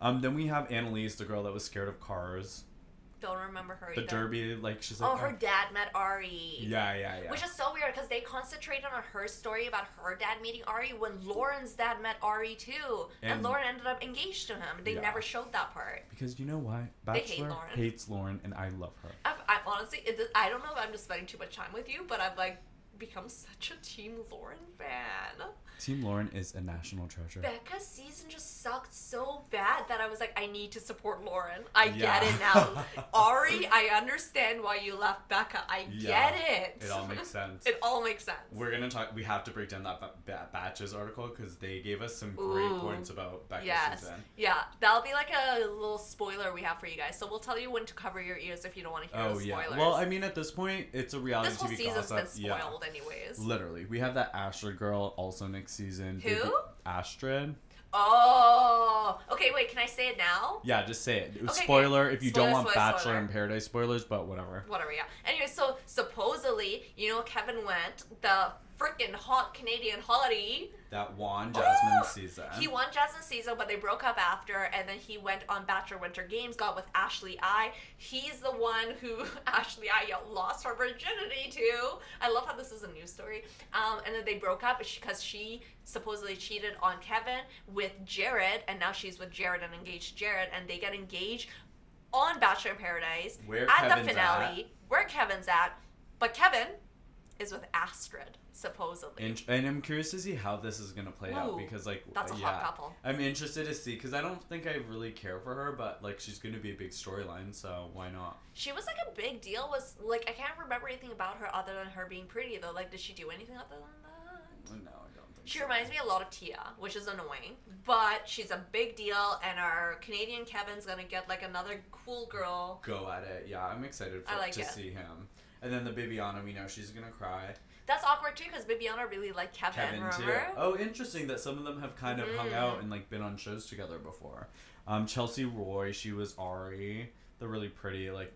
Um, then we have Annalise, the girl that was scared of cars. Don't remember her The either. derby, like she's like, Oh, her oh. dad met Arie. yeah, yeah, yeah. Which is so weird because they concentrated on her story about her dad meeting Arie when Lauren's dad met Arie too, and, And- Lauren ended up engaged to him. They Yeah. never showed that part. because you know why? They hate Bachelor Lauren. hates Lauren, and I love her. I honestly, it, I don't know if I'm just spending too much time with you, but I'm like, become such a Team Lauren fan. Team Lauren is a national treasure. Becca's season just sucked so bad that I was like, I need to support Lauren. I Yeah. get it now. <laughs> Arie, I understand why you left Becca. I Yeah. get it. It all makes sense. <laughs> It all makes sense. We're gonna talk. We have to break down that ba- ba- batches article because they gave us some great Ooh. points about Becca's Yes. season. Yeah, that'll be like a little spoiler we have for you guys. So we'll tell you when to cover your ears if you don't want to hear Oh the yeah. spoilers. Well, I mean, at this point, it's a reality this whole TV season's gossip. been Yeah. Anyways. Literally, we have that Ashley girl also next season. Who? Baby- Astrid. Oh, okay. Wait, can I say it now? Yeah, just say it. Okay, spoiler if you don't want spoiler, Bachelor spoiler. in Paradise spoilers, but whatever. Whatever. Yeah. Anyway, so supposedly, you know, Kevin went the freaking hot Canadian hottie. That won Jasmine <gasps> Oh! season. He won Jasmine season, but they broke up after, and then he went on Bachelor Winter Games, got with Ashley I. He's the one who <laughs> Ashley I lost her virginity to. I love how this is a news story. Um, and then they broke up because she supposedly cheated on Kevin with Jared, and now she's with Jared and engaged Jared, and they get engaged on Bachelor in Paradise Where at Kevin's the finale, where Kevin's at. But Kevin is with Astrid, supposedly. And, and I'm curious to see how this is gonna play out because like that's a yeah, hot couple. I'm interested to see because I don't think I really care for her, but like she's gonna be a big storyline, so why not? She was like a big deal. Was like I can't remember anything about her other than her being pretty though. Like, did she do anything other than that? No, I don't think. She so. reminds me a lot of Tia, which is annoying. But she's a big deal, and our Canadian Kevin's gonna get like another cool girl. Go at it. Yeah, I'm excited for like to it. see him. And then the Bibiana, we know she's gonna cry. That's awkward too, because Bibiana really liked Kevin. Kevin too. Oh, interesting that some of them have kind of hung Mhm. out and like been on shows together before. Um, Chelsea Roy, she was Arie, the really pretty like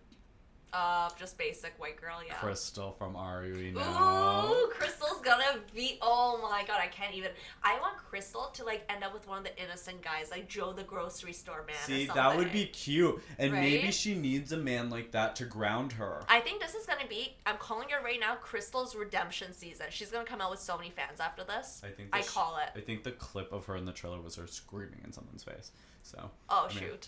Uh, just basic white girl, yeah. Crystal from Arie. We know. Ooh, Crystal's gonna be. Oh my god, I can't even. I want Crystal to like end up with one of the innocent guys, like Joe the grocery store man. or See, that would be cute, and maybe she needs a man like that to ground her. I think this is gonna be. I'm calling it right now. Crystal's redemption season. She's gonna come out with so many fans after this. I think. I sh- call it. I think the clip of her in the trailer was her screaming in someone's face. So Oh I mean- shoot.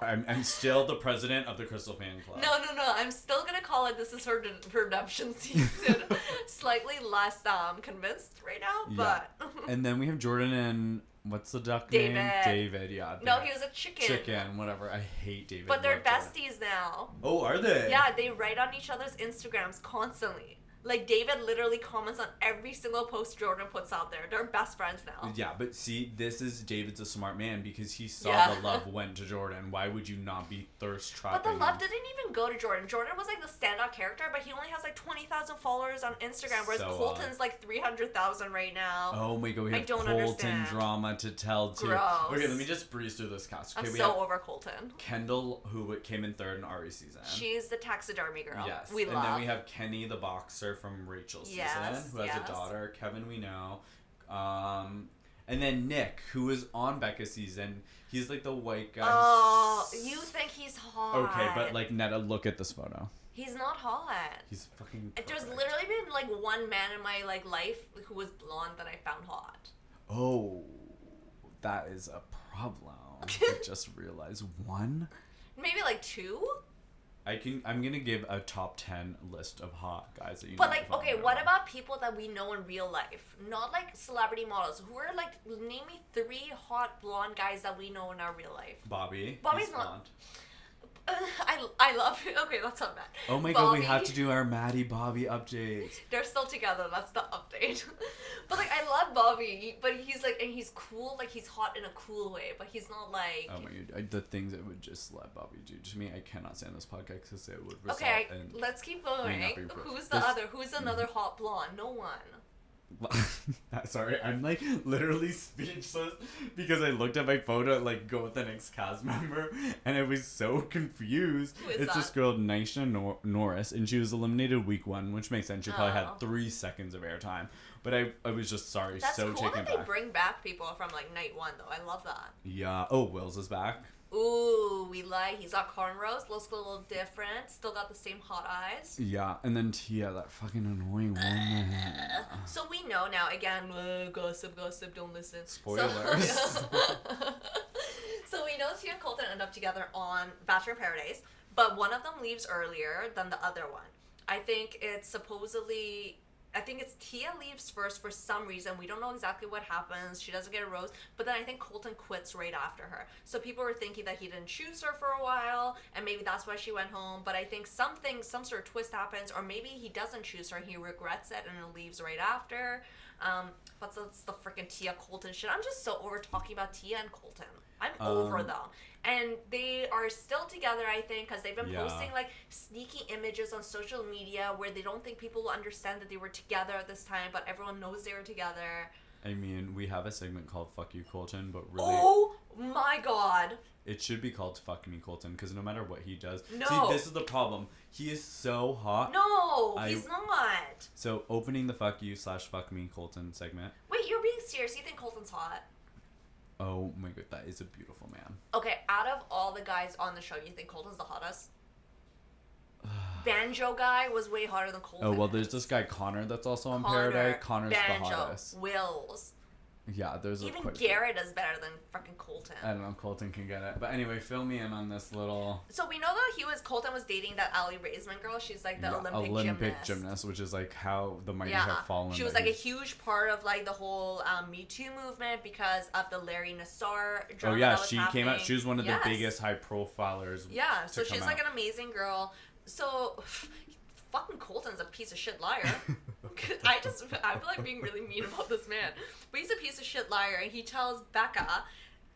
I'm, I'm still the president of the Crystal Fan Club. No, no, no. I'm still gonna call it. This is her de- redemption <laughs> season. Slightly less um convinced right now, Yeah. but <laughs> And then we have Jordan and what's the duck name? David. David. Yeah. no, he was a chicken. chicken. Whatever. I hate David. But they're Love Jordan. besties now. Oh, are they? Yeah, they write on each other's Instagrams constantly. Like David literally comments on every single post Jordan puts out there. They're best friends now. Yeah, but see, this is David's a smart man because he saw Yeah. the love went to Jordan. Why would you not be thirst trapping? But the love didn't even go to Jordan. Jordan was like the standout character, but he only has like twenty thousand followers on Instagram, whereas So odd. Colton's like three hundred thousand right now. Oh my god, we I don't Colton understand. drama to tell too. Gross. Okay, let me just breeze through this cast. I'm Okay, we so have over Colton. Kendall, who came in third in Arie's season. She's the taxidermy girl. Yes, we and love. then we have Kenny, the boxer from Rachel's Yes, season, who has yes. a daughter. Kevin, we know. Um, and then Nick, who was on Becca's season. He's like the white guy. oh, you think he's hot? Okay, but like Neda, look at this photo. he's not hot. He's fucking. There's literally been like one man in my like life who was blonde that I found hot. Oh, that is a problem. I <laughs> just realized one. Maybe like two. I can. I'm gonna give a top ten list of hot guys that you. But like, okay, what now. about people that we know in real life? Not like celebrity models. Who are like, name me three hot blonde guys that we know in our real life. Bobby? Bobby's He's not- blonde. <laughs> I, I love Okay, that's not bad. Oh my god, we have to do our Maddie Bobby updates. <laughs> They're still together. That's the update. <laughs> but like, I love Bobby. But he's like, and he's cool. Like he's hot in a cool way. But he's not like. Oh my god, I, the things it would just let Bobby do to me, I cannot stand this podcast because it would Okay, in. let's keep going. not be approved. Who's the This- other? Who's another hot blonde? No one. <laughs> Sorry, I'm like literally speechless because I looked at my photo like go with the next cast <laughs> member and I was so confused. Who is it's this girl Nisha Nor- Norris and she was eliminated week one, which makes sense. She probably Oh. had three seconds of airtime, but I I was just sorry, That's so cool taken that they back. bring back people from like night one though. I love that. yeah. Oh, Wills is back. Ooh, we like. He's got cornrows. Looks a little different. Still got the same hot eyes. Yeah, and then Tia, that fucking annoying woman. <laughs> So we know now. Again, uh, gossip, gossip. Don't listen. So- Spoilers. <laughs> So, we know Tia and Colton end up together on Bachelor in Paradise, but one of them leaves earlier than the other one. I think it's supposedly I think it's Tia leaves first for some reason. We don't know exactly what happens. She doesn't get a rose, but then I think Colton quits right after her. So people were thinking that he didn't choose her for a while, and maybe that's why she went home. But I think something, some sort of twist happens, or maybe he doesn't choose her. He regrets it and leaves right after. Um, but that's the freaking Tia Colton shit. I'm just so over talking about Tia and Colton. I'm over Um, them. And they are still together, I think, because they've been Yeah. posting like sneaky images on social media where they don't think people will understand that they were together at this time, but everyone knows they were together. I mean, we have a segment called "Fuck You, Colton," but really, Oh my god. it should be called "Fuck Me, Colton" because no matter what he does, No. see, this is the problem. He is so hot. No, I- he's not. So opening the "Fuck You" slash "Fuck Me, Colton" segment. Wait, you're being serious. You think Colton's hot? Oh my god, that is a beautiful man. Okay, out of all the guys on the show, you think Colton's the hottest? <sighs> Banjo guy was way hotter than Colton. Oh well, there's this guy Connor that's also on Connor, Paradise. Connor's Banjo, the hottest. Wills. Yeah, there's Even a. Garrett is better than fucking Colton. I don't know. Colton can get it, but anyway, fill me in on this little So we know that he was Colton was dating that Aly Raisman girl. She's like the yeah, Olympic, gymnast. which is like how the mighty Yeah, have fallen. she was like a huge part of like the whole um, Me Too movement because of the Larry Nassar Oh yeah, she came out. She was one of Yes. the biggest high profilers. Yeah, so she's come like an amazing girl. So, <laughs> fucking Colton's a piece of shit liar. <laughs> <laughs> I just, I feel like being really mean about this man. But he's a piece of shit liar, and he tells Becca,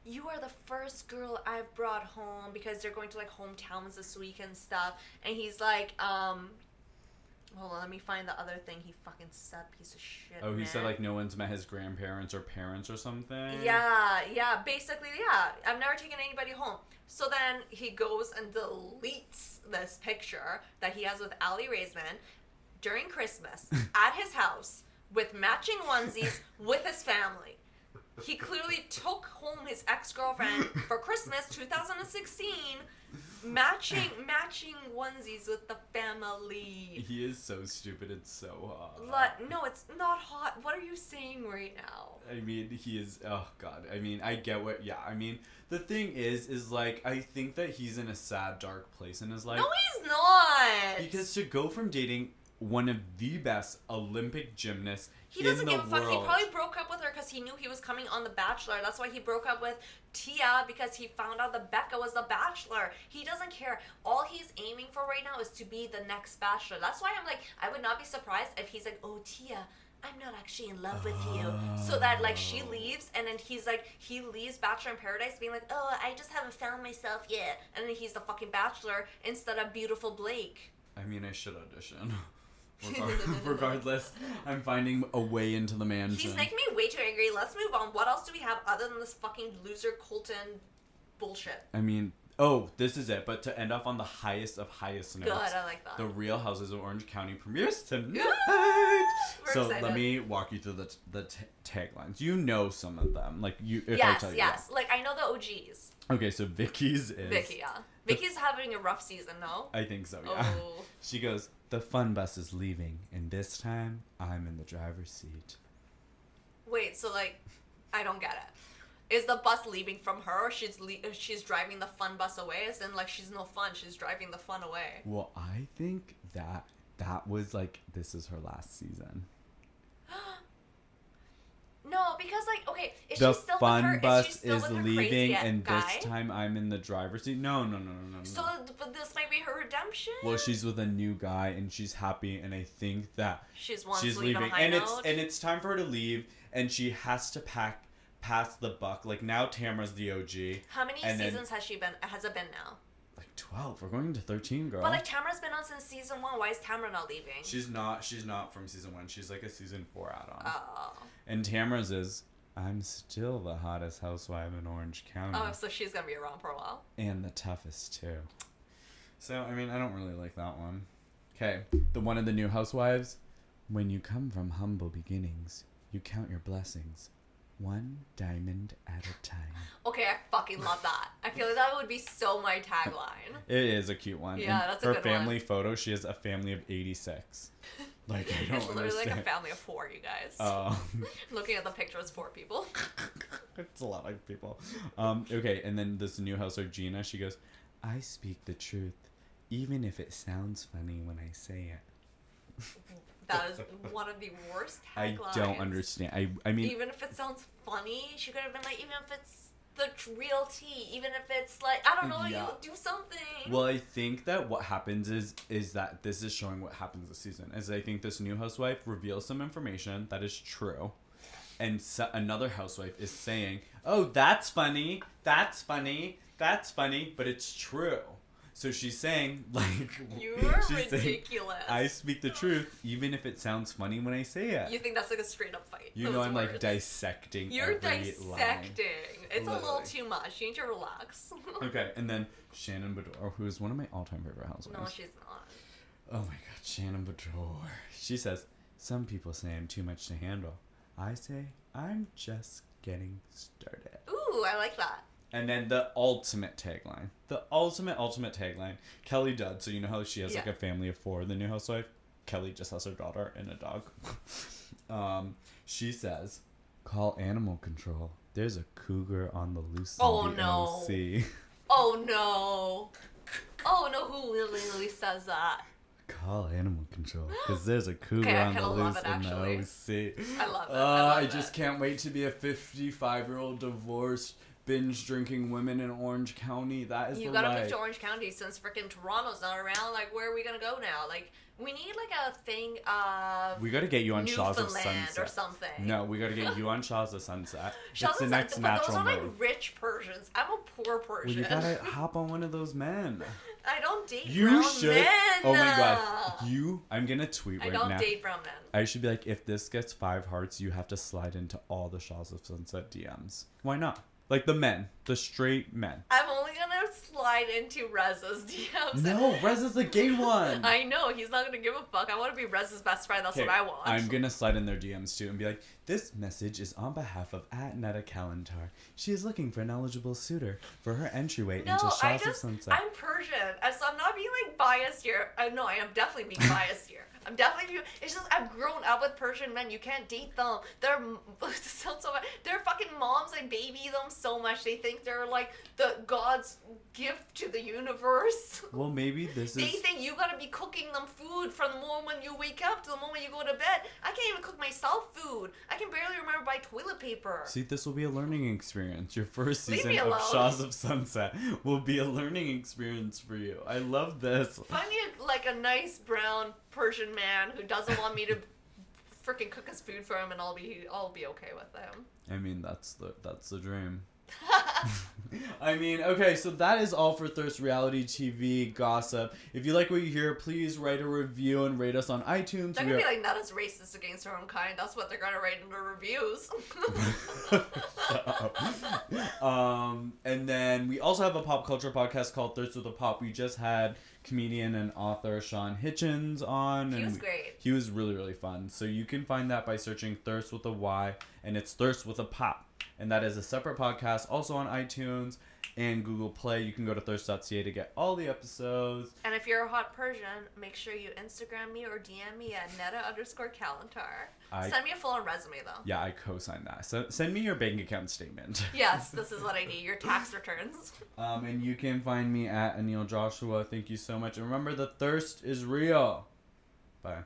You are the first girl I've brought home because they're going to like hometowns this week and stuff. And he's like, um, hold on, let me find the other thing he fucking said, piece of shit. Oh, he said like no one's met his grandparents or parents or something. Yeah, yeah, basically, yeah. I've never taken anybody home. So then he goes and deletes this picture that he has with Aly Raisman during Christmas <laughs> at his house with matching onesies with his family. He clearly took home his ex girlfriend for Christmas 2016, matching matching onesies with the family. He is so stupid. It's so hot. No, it's not hot. What are you saying right now? I mean, he is. Oh God. I mean, I get what. Yeah. I mean, the thing is, is like I think that he's in a sad, dark place in his life no, he's not. because to go from dating one of the best Olympic gymnasts He in doesn't the give a fuck. He probably broke up with her because he knew he was coming on The Bachelor. That's why he broke up with Tia because he found out that Becca was The Bachelor. He doesn't care. All he's aiming for right now is to be the next Bachelor. That's why I'm like, I would not be surprised if he's like, oh, Tia. I'm not actually in love with you. So that like she Oh. leaves and then he's like he leaves Bachelor in Paradise being like, Oh, I just haven't found myself yet and then he's the fucking bachelor instead of beautiful Blake. I mean, I should audition. <laughs> Regar- <laughs> Regardless, I'm finding a way into the mansion. He's making me way too angry. Let's move on. What else do we have other than this fucking loser Colton bullshit? I mean, oh, this is it. But to end off on the highest of highest notes, Good, I like that. the Real Houses of Orange County premieres tonight. So excited. let me walk you through the the t- taglines. You know some of them, like you. If I yes, tell you yes. Like I know the OGs. Okay, so Vicki's is. Vicki, yeah. Vicki's having a rough season, no? I think so. Yeah. <laughs> Oh. She goes. The fun bus is leaving, and this time I'm in the driver's seat. Wait, so like, I don't get it. Is the bus leaving from her, or she's le- she's driving the fun bus away? As in, like, she's no fun. She's driving the fun away. Well, I think that that was like this is her last season. <gasps> <gasps> No, because like, okay, is the she still fun with her? bus is, is leaving, and guy? this time I'm in the driver's seat. No, no, no, no, no, no. So, but this might be her redemption. well, she's with a new guy, and she's happy, and I think that she's she's to leave a leaving, and note. it's and it's time for her to leave, and she has to pack past the buck. Like now, Tamara's the OG. How many and then- seasons has she been? Has it been now? Like twelve. We're going to thirteen, girl. But like Tamara's been on since season one. Why is Tamara not leaving? she's not. She's not from season one. She's like a season four add-on. Oh. And Tamara's is. I'm still the hottest housewife in Orange County. Oh, so she's gonna be around for a while. and the toughest too. So I mean, I don't really like that one. Okay, the one of the new housewives. When you come from humble beginnings, you count your blessings, one diamond at a time. Okay, I fucking love that. I feel like that would be so my tagline. It is a cute one. Yeah, In that's a her family photo. She has a family of eighty-six. <laughs> Like I <laughs> don't it's literally understand. like a family of four, you guys. Um, <laughs> Looking at the picture, it's four people. <laughs> it's a lot of people. Um, okay, and then this new house housewife Gina, she goes, "I speak the truth, even if it sounds funny when I say it." That is one of the worst I don't understand. I I mean, Even if it sounds funny, she could have been like, even if it's the real tea, even if it's like, I don't know, Yeah. you do something. well, I think that what happens is is that this is showing what happens this season. Is I think this new housewife reveals some information that is true, and so, another housewife is saying, "Oh, that's funny. That's funny. That's funny," but it's true. So she's saying <laughs> like You're <laughs> she's saying, ridiculous. I speak the truth, even if it sounds funny when I say it. You think that's like a straight up fight? You know I'm like dissecting You're every line. dissecting. It's a little too much. You need to relax. <laughs> Okay, and then Shannon Beador, who is one of my all-time favorite housewives. no, she's not. Oh my god, Shannon Beador. She says, Some people say I'm too much to handle. I say, I'm just getting started. Ooh, I like that. And then the ultimate tagline. The ultimate, ultimate tagline. Kelly Dodd, so you know how she has like a family of four, the new housewife? Kelly just has her daughter and a dog. <laughs> um, she says, Call animal control. There's a cougar on the loose in Oh, the no. LC." <laughs> Oh no. Oh no, who literally says that? Call animal control <gasps> because there's a cougar Okay, on the loose it, in the. OC. I love it, Uh, I love I it. just can't wait to be a 55 year old divorced binge drinking women in Orange County. That is You the gotta life. move to Orange County since freaking Toronto's not around. Like, where are we gonna go now? Like, we need like a thing of we gotta get you on Shahs of Sunset. or something. No, we gotta get <laughs> you on Shahs of Sunset. Shall it's the next but natural those are like rich Persians. I'm a poor Well, Persian. you gotta hop on one of those men. <laughs> I don't date You brown should. men. Oh my god, you! I'm gonna tweet right now. I don't now. date brown men. I should be like, if this gets five hearts, you have to slide into all the Shahs of Sunset DMs. Why not? Like the men, the straight men. I'm only gonna slide into Reza's DMs. No, Rez is the gay <laughs> one. I know he's not gonna give a fuck. I want to be Reza's best friend. That's what I want. I'm gonna slide in their DMs too and be like, this message is on behalf of at Neda Kalantar. She is looking for an eligible suitor for her entryway no, into Shahs I of just Sunset. I'm Persian, and so I'm not being like biased here. I know I am definitely being <laughs> biased here. I'm definitely. It's just I've grown up with Persian men. You can't date them. They're <laughs> sounds so bad. Their fucking moms like baby them so much. They think they're like the God's gift to the universe. <laughs> well, maybe this They is. They think you gotta be cooking them food from the moment you wake up to the moment you go to bed. I can't even cook myself food. I can barely remember buy toilet paper. See, this will be a learning experience. Your first season of. Shahs of Sunset will be a learning experience for you. I love this. Find me a, like a nice brown Persian man who doesn't want me to freaking cook his food for him, and I'll be I'll be okay with him. I mean, that's the that's the dream. <laughs> I mean, okay, so that is all for Thirst Reality TV gossip. If you like what you hear, please write a review and rate us on iTunes. They're We gonna be are- like not as racist against their own kind. That's what they're gonna write in their reviews. <laughs> um, and then we also have a pop culture podcast called Thirst with a Pop. We just had comedian and author Sean Hitchens on. he and was great. He was really, really fun. So you can find that by searching Thirst with a Y, and it's Thirst with a Pop. And that is a separate podcast, also on iTunes and Google Play. You can go to thirst.ca to get all the episodes. And if you're a hot Persian, make sure you Instagram me or DM me at neda underscore kalantar. I- Send me a full on resume though. Yeah, I co sign that. So send me your bank account statement. <laughs> Yes, this is what I need. Your tax returns. Um, and you can find me at Anil Joshua. Thank you so much. And remember, the thirst is real. Bye.